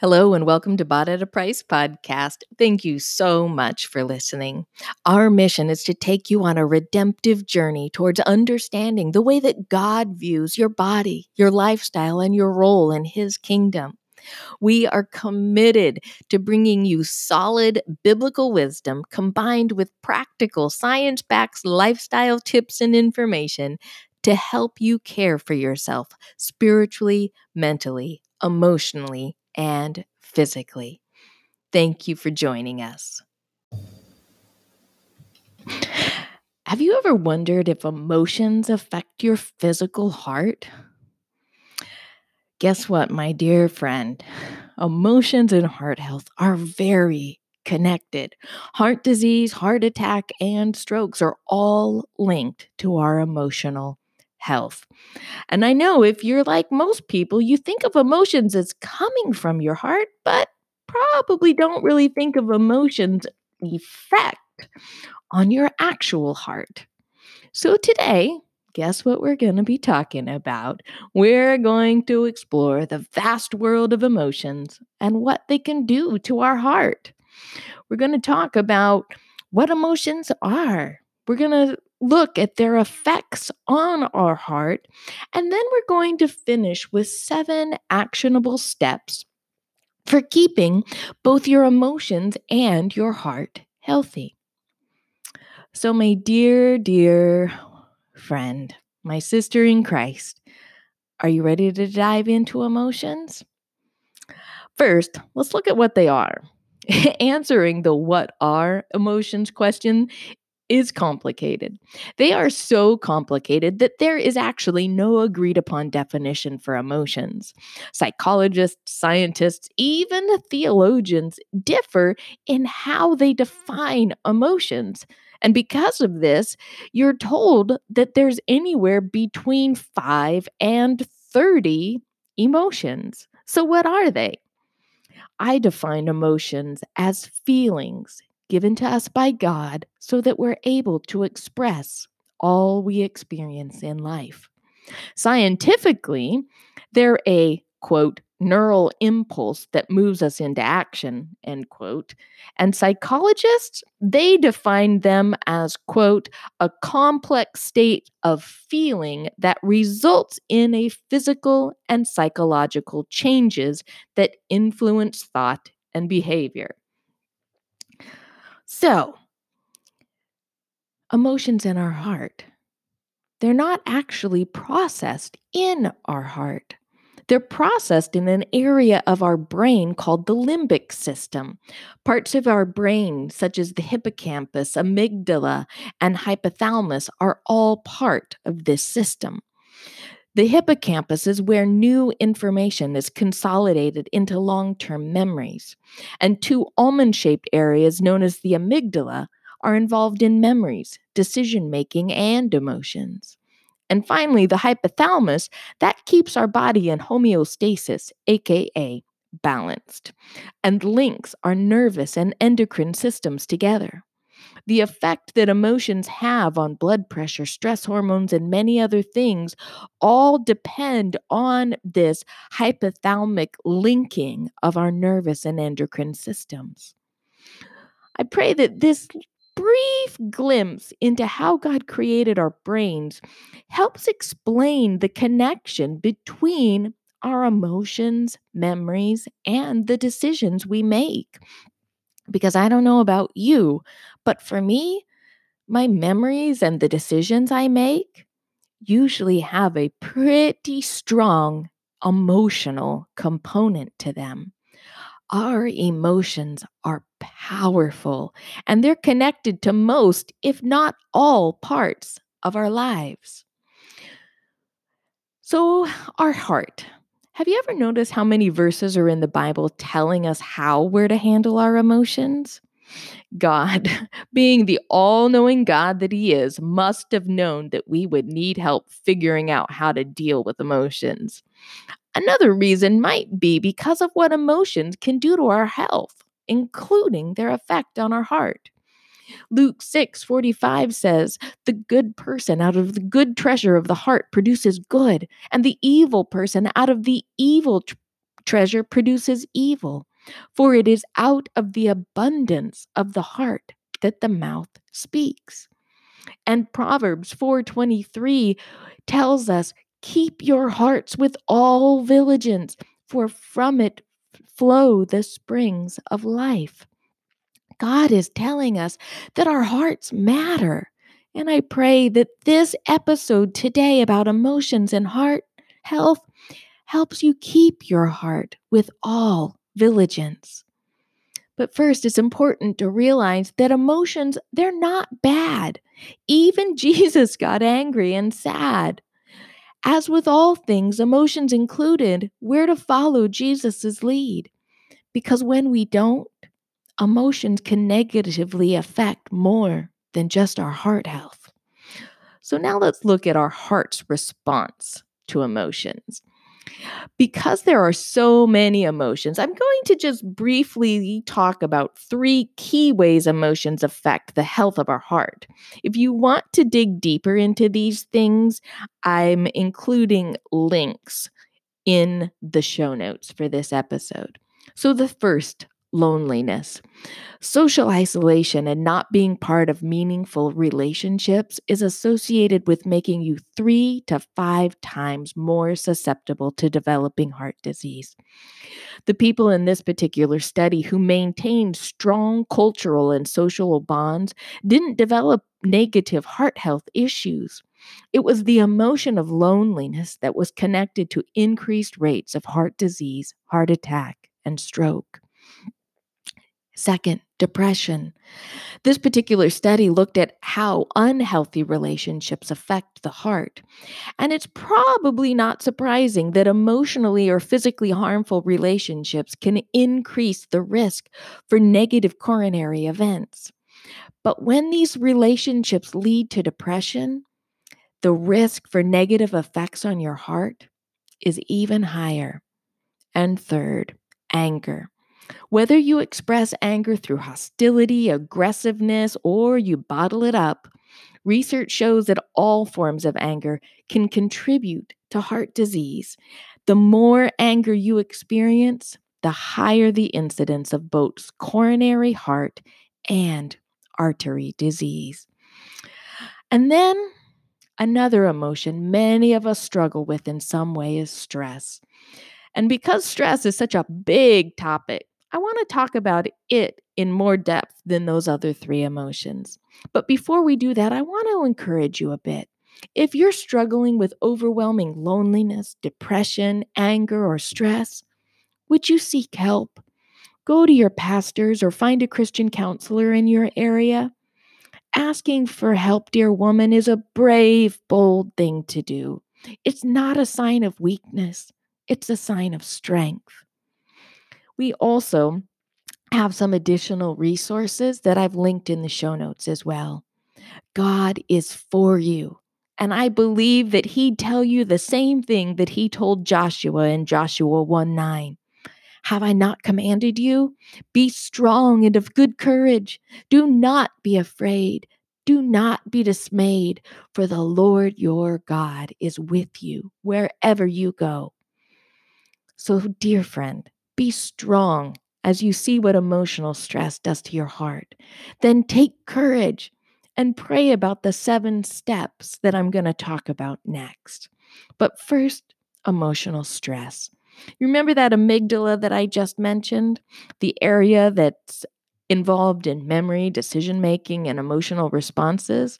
Hello and welcome to Bought at a Price podcast. Thank you so much for listening. Our mission is to take you on a redemptive journey towards understanding the way that God views your body, your lifestyle, and your role in His kingdom. We are committed to bringing you solid biblical wisdom combined with practical science backed lifestyle tips and information to help you care for yourself spiritually, mentally, emotionally, and physically. Thank you for joining us. Have you ever wondered if emotions affect your physical heart? Guess what, my dear friend? Emotions and heart health are very connected. Heart disease, heart attack, and strokes are all linked to our emotional health. And I know if you're like most people, you think of emotions as coming from your heart, but probably don't really think of emotions' effect on your actual heart. So today, guess what we're going to be talking about? We're going to explore the vast world of emotions and what they can do to our heart. We're going to talk about what emotions are. We're going to look at their effects on our heart. And then we're going to finish with seven actionable steps for keeping both your emotions and your heart healthy. So, my dear, dear friend, my sister in Christ, are you ready to dive into emotions? First, let's look at what they are. Answering the what are emotions question is complicated. They are so complicated that there is actually no agreed upon definition for emotions. Psychologists, scientists, even theologians differ in how they define emotions. And because of this, you're told that there's anywhere between 5 and 30 emotions. So, what are they? I define emotions as feelings given to us by God so that we're able to express all we experience in life. Scientifically, they're a quote, neural impulse that moves us into action, end quote. And psychologists, they define them as, quote, a complex state of feeling that results in a physical and psychological changes that influence thought and behavior. So, emotions in our heart, they're not actually processed in our heart. They're processed in an area of our brain called the limbic system. Parts of our brain, such as the hippocampus, amygdala, and hypothalamus, are all part of this system. The hippocampus is where new information is consolidated into long term memories. And two almond shaped areas known as the amygdala are involved in memories, decision making, and emotions. And finally, the hypothalamus that keeps our body in homeostasis, aka balanced, and links our nervous and endocrine systems together the effect that emotions have on blood pressure, stress hormones, and many other things all depend on this hypothalamic linking of our nervous and endocrine systems. I pray that this brief glimpse into how God created our brains helps explain the connection between our emotions, memories, and the decisions we make. Because I don't know about you, but for me, my memories and the decisions I make usually have a pretty strong emotional component to them. Our emotions are powerful and they're connected to most, if not all, parts of our lives. So, our heart. Have you ever noticed how many verses are in the Bible telling us how we're to handle our emotions? God, being the all knowing God that He is, must have known that we would need help figuring out how to deal with emotions. Another reason might be because of what emotions can do to our health, including their effect on our heart. Luke 6 45 says, The good person out of the good treasure of the heart produces good, and the evil person out of the evil treasure produces evil, for it is out of the abundance of the heart that the mouth speaks. And Proverbs 4:23 tells us, "Keep your hearts with all vigilance, for from it flow the springs of life." God is telling us that our hearts matter. And I pray that this episode today about emotions and heart health helps you keep your heart with all vigilance. But first, it's important to realize that emotions, they're not bad. Even Jesus got angry and sad. As with all things, emotions included, we're to follow Jesus' lead. Because when we don't, emotions can negatively affect more than just our heart health. So now let's look at our heart's response to emotions. Because there are so many emotions, I'm going to just briefly talk about three key ways emotions affect the health of our heart. If you want to dig deeper into these things, I'm including links in the show notes for this episode. So, the first loneliness. Social isolation and not being part of meaningful relationships is associated with making you three to five times more susceptible to developing heart disease. The people in this particular study who maintained strong cultural and social bonds didn't develop negative heart health issues. It was the emotion of loneliness that was connected to increased rates of heart disease, heart attack, and stroke. Second, depression. This particular study looked at how unhealthy relationships affect the heart. And it's probably not surprising that emotionally or physically harmful relationships can increase the risk for negative coronary events. But when these relationships lead to depression, the risk for negative effects on your heart is even higher. And third, anger. Whether you express anger through hostility, aggressiveness, or you bottle it up, research shows that all forms of anger can contribute to heart disease. The more anger you experience, the higher the incidence of both coronary heart and artery disease. And then another emotion many of us struggle with in some way is stress. And because stress is such a big topic, I want to talk about it in more depth than those other three emotions. But before we do that, I want to encourage you a bit. If you're struggling with overwhelming loneliness, depression, anger, or stress, would you seek help? Go to your pastors or find a Christian counselor in your area. Asking for help, dear woman, is a brave, bold thing to do. It's not a sign of weakness, it's a sign of strength. We also have some additional resources that I've linked in the show notes as well. God is for you. And I believe that he'd tell you the same thing that he told Joshua in Joshua 1 9. Have I not commanded you? Be strong and of good courage. Do not be afraid. Do not be dismayed, for the Lord your God is with you wherever you go. So, dear friend, be strong as you see what emotional stress does to your heart. Then take courage and pray about the seven steps that I'm going to talk about next. But first, emotional stress. You remember that amygdala that I just mentioned? The area that's involved in memory, decision making, and emotional responses?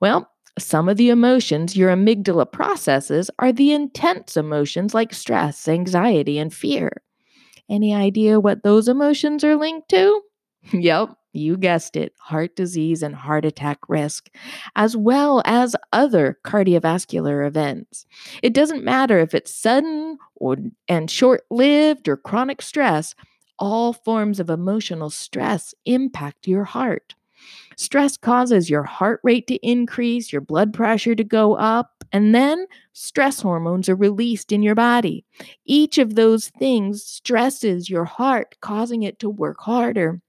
Well, some of the emotions your amygdala processes are the intense emotions like stress, anxiety, and fear. Any idea what those emotions are linked to? yep, you guessed it heart disease and heart attack risk, as well as other cardiovascular events. It doesn't matter if it's sudden or and short-lived or chronic stress, all forms of emotional stress impact your heart. Stress causes your heart rate to increase, your blood pressure to go up, and then stress hormones are released in your body. Each of those things stresses your heart, causing it to work harder.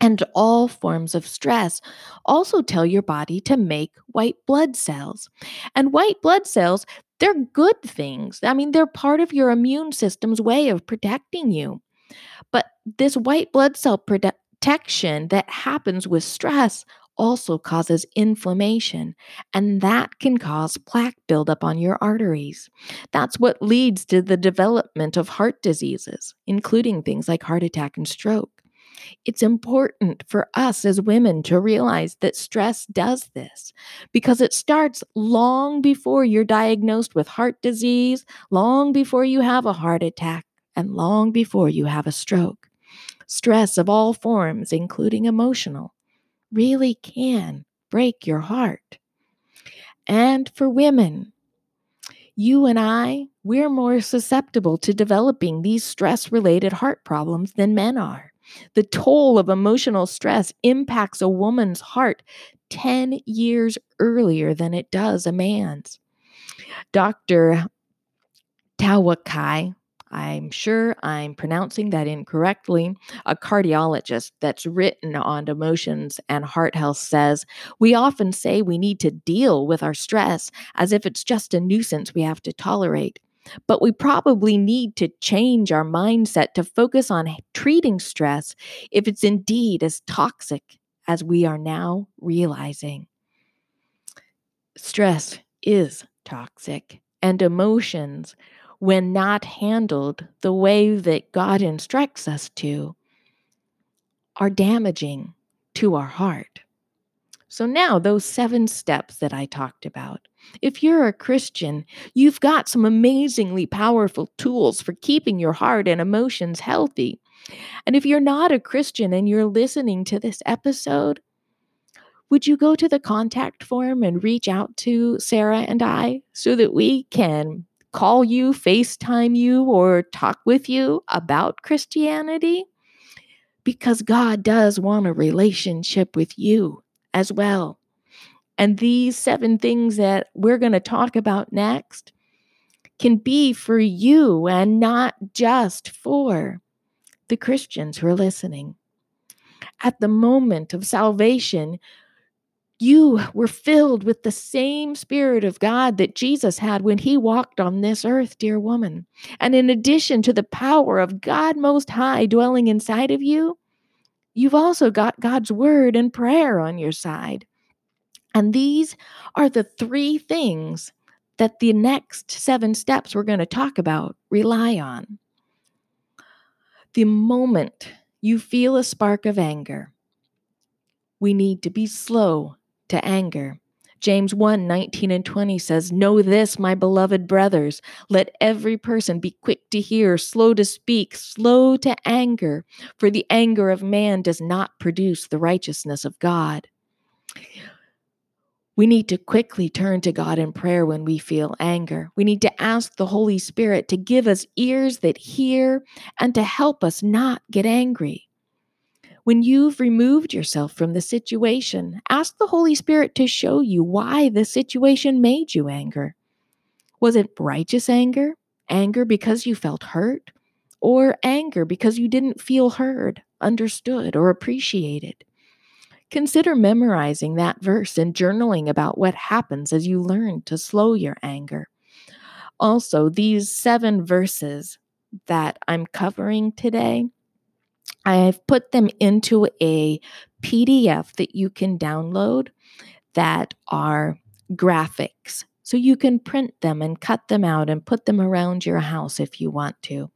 And all forms of stress also tell your body to make white blood cells. And white blood cells, they're good things. I mean, they're part of your immune system's way of protecting you. But this white blood cell protection that happens with stress also causes inflammation, and that can cause plaque buildup on your arteries. That's what leads to the development of heart diseases, including things like heart attack and stroke. It's important for us as women to realize that stress does this because it starts long before you're diagnosed with heart disease, long before you have a heart attack, and long before you have a stroke. Stress of all forms, including emotional, really can break your heart. And for women, you and I, we're more susceptible to developing these stress related heart problems than men are. The toll of emotional stress impacts a woman's heart 10 years earlier than it does a man's. Dr. Tawakai I'm sure I'm pronouncing that incorrectly. A cardiologist that's written on emotions and heart health says we often say we need to deal with our stress as if it's just a nuisance we have to tolerate. But we probably need to change our mindset to focus on treating stress if it's indeed as toxic as we are now realizing. Stress is toxic, and emotions when not handled the way that God instructs us to, are damaging to our heart. So, now those seven steps that I talked about. If you're a Christian, you've got some amazingly powerful tools for keeping your heart and emotions healthy. And if you're not a Christian and you're listening to this episode, would you go to the contact form and reach out to Sarah and I so that we can call you, FaceTime you, or talk with you about Christianity because God does want a relationship with you as well. And these seven things that we're going to talk about next can be for you and not just for the Christians who are listening. At the moment of salvation, you were filled with the same Spirit of God that Jesus had when he walked on this earth, dear woman. And in addition to the power of God Most High dwelling inside of you, you've also got God's Word and prayer on your side. And these are the three things that the next seven steps we're going to talk about rely on. The moment you feel a spark of anger, we need to be slow to anger. James 1 19 and 20 says, Know this, my beloved brothers. Let every person be quick to hear, slow to speak, slow to anger, for the anger of man does not produce the righteousness of God. We need to quickly turn to God in prayer when we feel anger. We need to ask the Holy Spirit to give us ears that hear and to help us not get angry. When you've removed yourself from the situation, ask the Holy Spirit to show you why the situation made you anger. Was it righteous anger? Anger because you felt hurt? Or anger because you didn't feel heard, understood, or appreciated? Consider memorizing that verse and journaling about what happens as you learn to slow your anger. Also, these seven verses that I'm covering today I've put them into a PDF that you can download that are graphics. So you can print them and cut them out and put them around your house if you want to.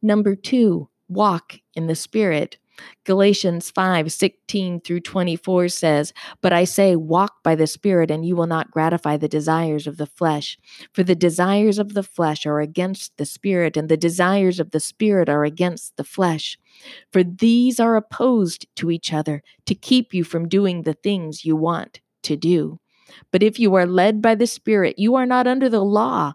Number two, walk in the Spirit. Galatians 5 16 through 24 says, But I say, walk by the Spirit, and you will not gratify the desires of the flesh. For the desires of the flesh are against the Spirit, and the desires of the Spirit are against the flesh. For these are opposed to each other to keep you from doing the things you want to do. But if you are led by the Spirit, you are not under the law.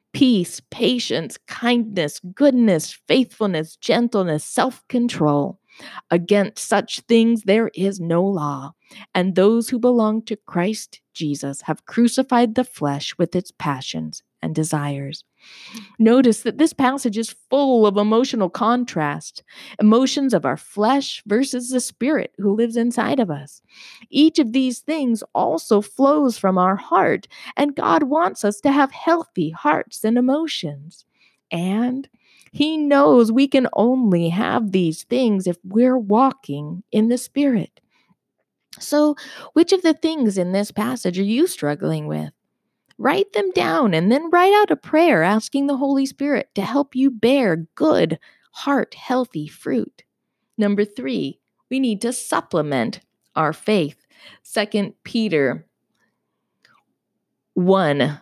peace, patience, kindness, goodness, faithfulness, gentleness, self control. Against such things there is no law. And those who belong to Christ Jesus have crucified the flesh with its passions and desires. Notice that this passage is full of emotional contrast emotions of our flesh versus the spirit who lives inside of us. Each of these things also flows from our heart, and God wants us to have healthy hearts and emotions. And He knows we can only have these things if we're walking in the Spirit. So, which of the things in this passage are you struggling with? Write them down and then write out a prayer asking the Holy Spirit to help you bear good, heart healthy fruit. Number three, we need to supplement our faith. Second Peter 1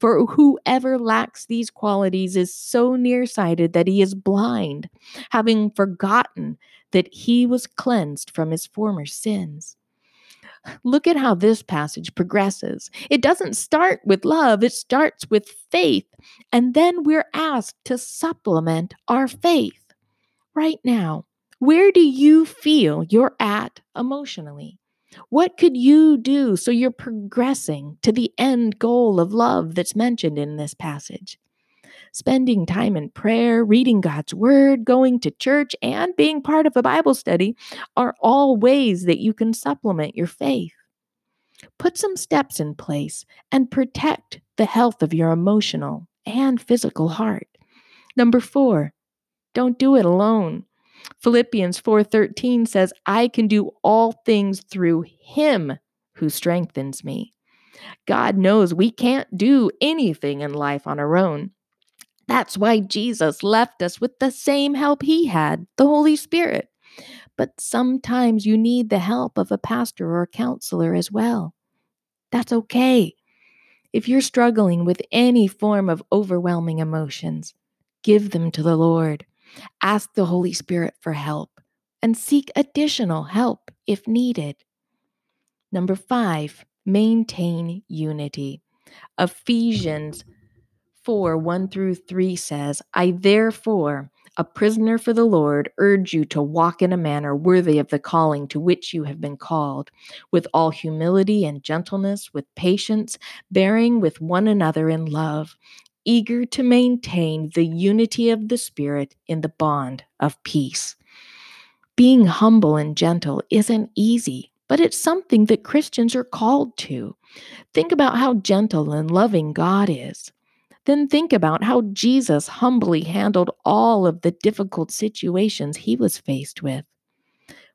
For whoever lacks these qualities is so nearsighted that he is blind, having forgotten that he was cleansed from his former sins. Look at how this passage progresses. It doesn't start with love, it starts with faith. And then we're asked to supplement our faith. Right now, where do you feel you're at emotionally? What could you do so you're progressing to the end goal of love that's mentioned in this passage? Spending time in prayer, reading God's word, going to church, and being part of a Bible study are all ways that you can supplement your faith. Put some steps in place and protect the health of your emotional and physical heart. Number four, don't do it alone. Philippians 4:13 says, "I can do all things through him who strengthens me." God knows we can't do anything in life on our own. That's why Jesus left us with the same help he had, the Holy Spirit. But sometimes you need the help of a pastor or a counselor as well. That's okay. If you're struggling with any form of overwhelming emotions, give them to the Lord. Ask the Holy Spirit for help and seek additional help if needed. Number five, maintain unity. Ephesians 4 1 through 3 says, I therefore, a prisoner for the Lord, urge you to walk in a manner worthy of the calling to which you have been called, with all humility and gentleness, with patience, bearing with one another in love, eager to maintain the unity of the Spirit in the bond of peace. Being humble and gentle isn't easy, but it's something that Christians are called to. Think about how gentle and loving God is. Then think about how Jesus humbly handled all of the difficult situations he was faced with.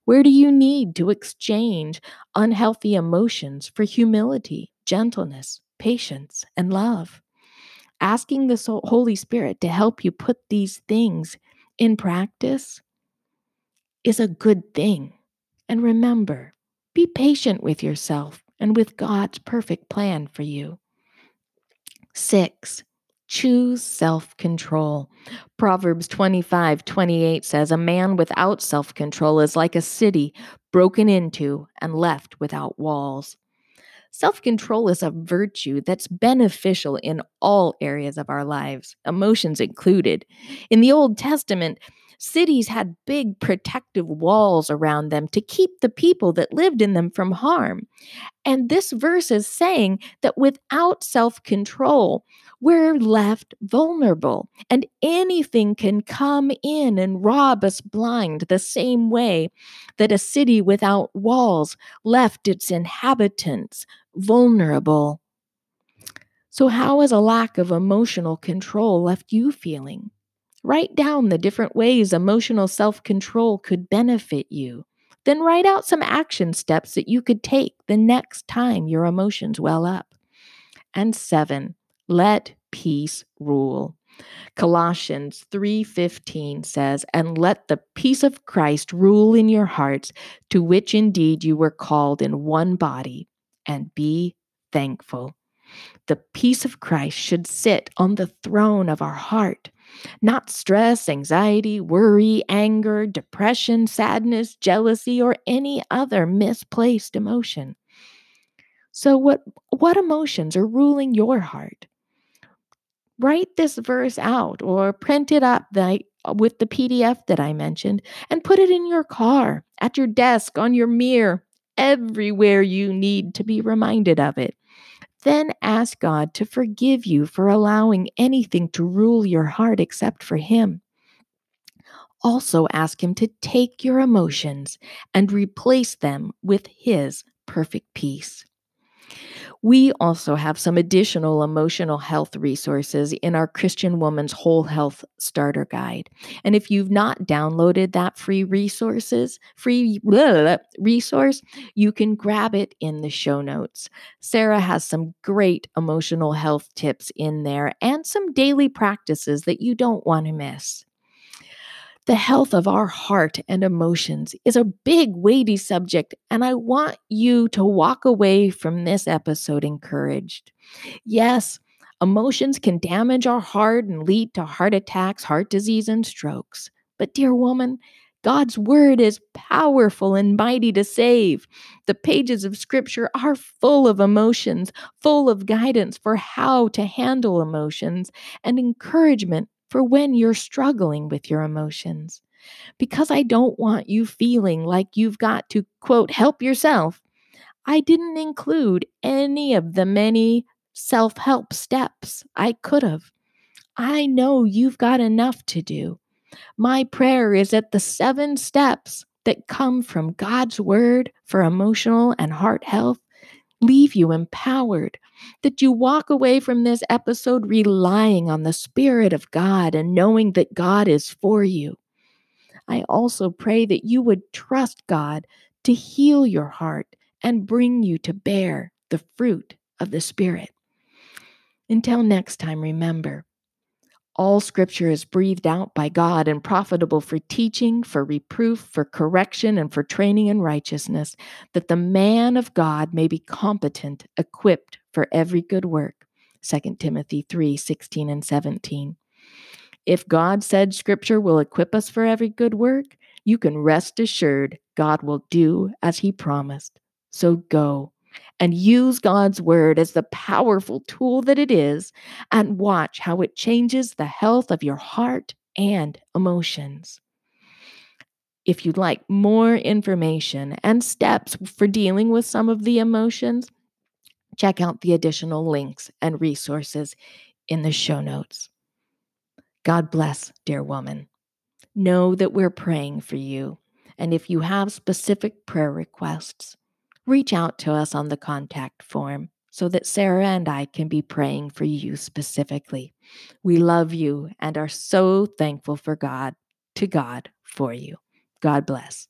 Where do you need to exchange unhealthy emotions for humility, gentleness, patience, and love? Asking the Holy Spirit to help you put these things in practice is a good thing. And remember, be patient with yourself and with God's perfect plan for you. Six, choose self control. Proverbs 25 28 says, A man without self control is like a city broken into and left without walls. Self control is a virtue that's beneficial in all areas of our lives, emotions included. In the Old Testament, cities had big protective walls around them to keep the people that lived in them from harm. And this verse is saying that without self control, we're left vulnerable, and anything can come in and rob us blind the same way that a city without walls left its inhabitants vulnerable. So, how has a lack of emotional control left you feeling? Write down the different ways emotional self control could benefit you. Then write out some action steps that you could take the next time your emotions well up. And seven, let peace rule. Colossians 3:15 says, "And let the peace of Christ rule in your hearts, to which indeed you were called in one body, and be thankful." The peace of Christ should sit on the throne of our heart, not stress, anxiety, worry, anger, depression, sadness, jealousy, or any other misplaced emotion. So what what emotions are ruling your heart? write this verse out or print it up the, with the PDF that I mentioned and put it in your car, at your desk, on your mirror, everywhere you need to be reminded of it. Then ask God to forgive you for allowing anything to rule your heart except for Him. Also, ask Him to take your emotions and replace them with His perfect peace. We also have some additional emotional health resources in our Christian Woman's Whole Health Starter Guide. And if you've not downloaded that free resources, free blah, resource, you can grab it in the show notes. Sarah has some great emotional health tips in there and some daily practices that you don't want to miss. The health of our heart and emotions is a big, weighty subject, and I want you to walk away from this episode encouraged. Yes, emotions can damage our heart and lead to heart attacks, heart disease, and strokes. But, dear woman, God's word is powerful and mighty to save. The pages of scripture are full of emotions, full of guidance for how to handle emotions and encouragement for when you're struggling with your emotions. Because I don't want you feeling like you've got to, quote, help yourself, I didn't include any of the many self help steps I could have. I know you've got enough to do. My prayer is that the seven steps that come from God's word for emotional and heart health leave you empowered, that you walk away from this episode relying on the Spirit of God and knowing that God is for you. I also pray that you would trust God to heal your heart and bring you to bear the fruit of the Spirit. Until next time, remember all scripture is breathed out by God and profitable for teaching, for reproof, for correction, and for training in righteousness, that the man of God may be competent, equipped for every good work. 2 Timothy 3 16 and 17. If God said scripture will equip us for every good work, you can rest assured God will do as he promised. So go and use God's word as the powerful tool that it is, and watch how it changes the health of your heart and emotions. If you'd like more information and steps for dealing with some of the emotions, check out the additional links and resources in the show notes. God bless, dear woman. Know that we're praying for you. And if you have specific prayer requests, reach out to us on the contact form so that Sarah and I can be praying for you specifically. We love you and are so thankful for God, to God, for you. God bless.